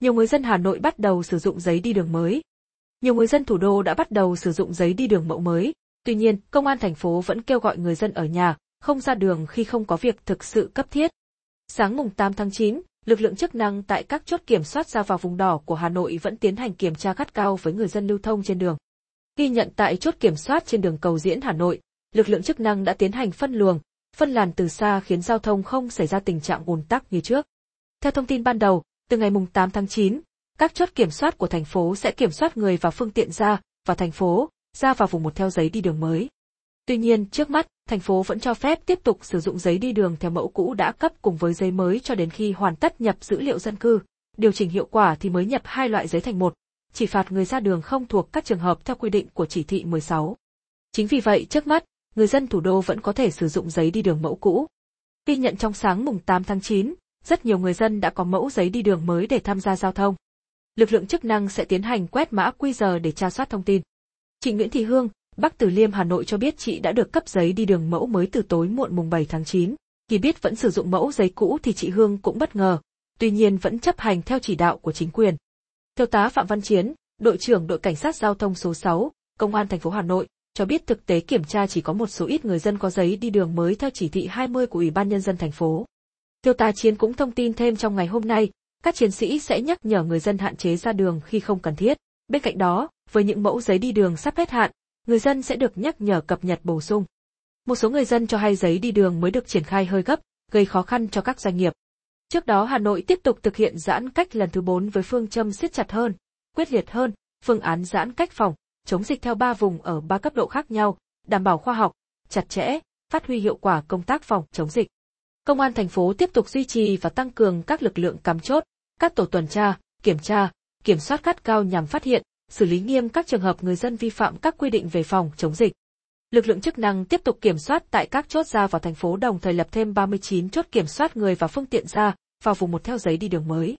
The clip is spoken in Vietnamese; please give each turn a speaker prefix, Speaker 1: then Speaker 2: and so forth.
Speaker 1: Nhiều người dân Hà Nội bắt đầu sử dụng giấy đi đường mới. Nhiều người dân thủ đô đã bắt đầu sử dụng giấy đi đường mẫu mới. Tuy nhiên, công an thành phố vẫn kêu gọi người dân ở nhà, không ra đường khi không có việc thực sự cấp thiết. Sáng mùng 8 tháng 9, lực lượng chức năng tại các chốt kiểm soát ra vào vùng đỏ của Hà Nội vẫn tiến hành kiểm tra gắt cao với người dân lưu thông trên đường. Ghi nhận tại chốt kiểm soát trên đường Cầu Diễn Hà Nội, lực lượng chức năng đã tiến hành phân luồng, phân làn từ xa khiến giao thông không xảy ra tình trạng ùn tắc như trước. Theo thông tin ban đầu, từ ngày 8 tháng 9, các chốt kiểm soát của thành phố sẽ kiểm soát người và phương tiện ra vào thành phố, ra vào vùng một theo giấy đi đường mới. Tuy nhiên, trước mắt, thành phố vẫn cho phép tiếp tục sử dụng giấy đi đường theo mẫu cũ đã cấp cùng với giấy mới cho đến khi hoàn tất nhập dữ liệu dân cư, điều chỉnh hiệu quả thì mới nhập hai loại giấy thành một, chỉ phạt người ra đường không thuộc các trường hợp theo quy định của chỉ thị 16. Chính vì vậy, trước mắt, người dân thủ đô vẫn có thể sử dụng giấy đi đường mẫu cũ. Ghi nhận trong sáng mùng 8 tháng 9, rất nhiều người dân đã có mẫu giấy đi đường mới để tham gia giao thông. Lực lượng chức năng sẽ tiến hành quét mã QR để tra soát thông tin. Chị Nguyễn Thị Hương, Bắc Từ Liêm Hà Nội cho biết chị đã được cấp giấy đi đường mẫu mới từ tối muộn mùng 7 tháng 9. Khi biết vẫn sử dụng mẫu giấy cũ thì chị Hương cũng bất ngờ, tuy nhiên vẫn chấp hành theo chỉ đạo của chính quyền. Thiếu tá Phạm Văn Chiến, đội trưởng đội cảnh sát giao thông số 6, công an thành phố Hà Nội, cho biết thực tế kiểm tra chỉ có một số ít người dân có giấy đi đường mới theo chỉ thị 20 của Ủy ban nhân dân thành phố. Tiêu tá Chiến cũng thông tin thêm trong ngày hôm nay, các chiến sĩ sẽ nhắc nhở người dân hạn chế ra đường khi không cần thiết. Bên cạnh đó, với những mẫu giấy đi đường sắp hết hạn, người dân sẽ được nhắc nhở cập nhật bổ sung. Một số người dân cho hay giấy đi đường mới được triển khai hơi gấp, gây khó khăn cho các doanh nghiệp. Trước đó Hà Nội tiếp tục thực hiện giãn cách lần thứ 4 với phương châm siết chặt hơn, quyết liệt hơn, phương án giãn cách phòng, chống dịch theo 3 vùng ở 3 cấp độ khác nhau, đảm bảo khoa học, chặt chẽ, phát huy hiệu quả công tác phòng chống dịch. Công an thành phố tiếp tục duy trì và tăng cường các lực lượng cắm chốt, các tổ tuần tra, kiểm tra, kiểm soát gắt cao nhằm phát hiện, xử lý nghiêm các trường hợp người dân vi phạm các quy định về phòng chống dịch. Lực lượng chức năng tiếp tục kiểm soát tại các chốt ra vào thành phố đồng thời lập thêm 39 chốt kiểm soát người và phương tiện ra vào vùng một theo giấy đi đường mới.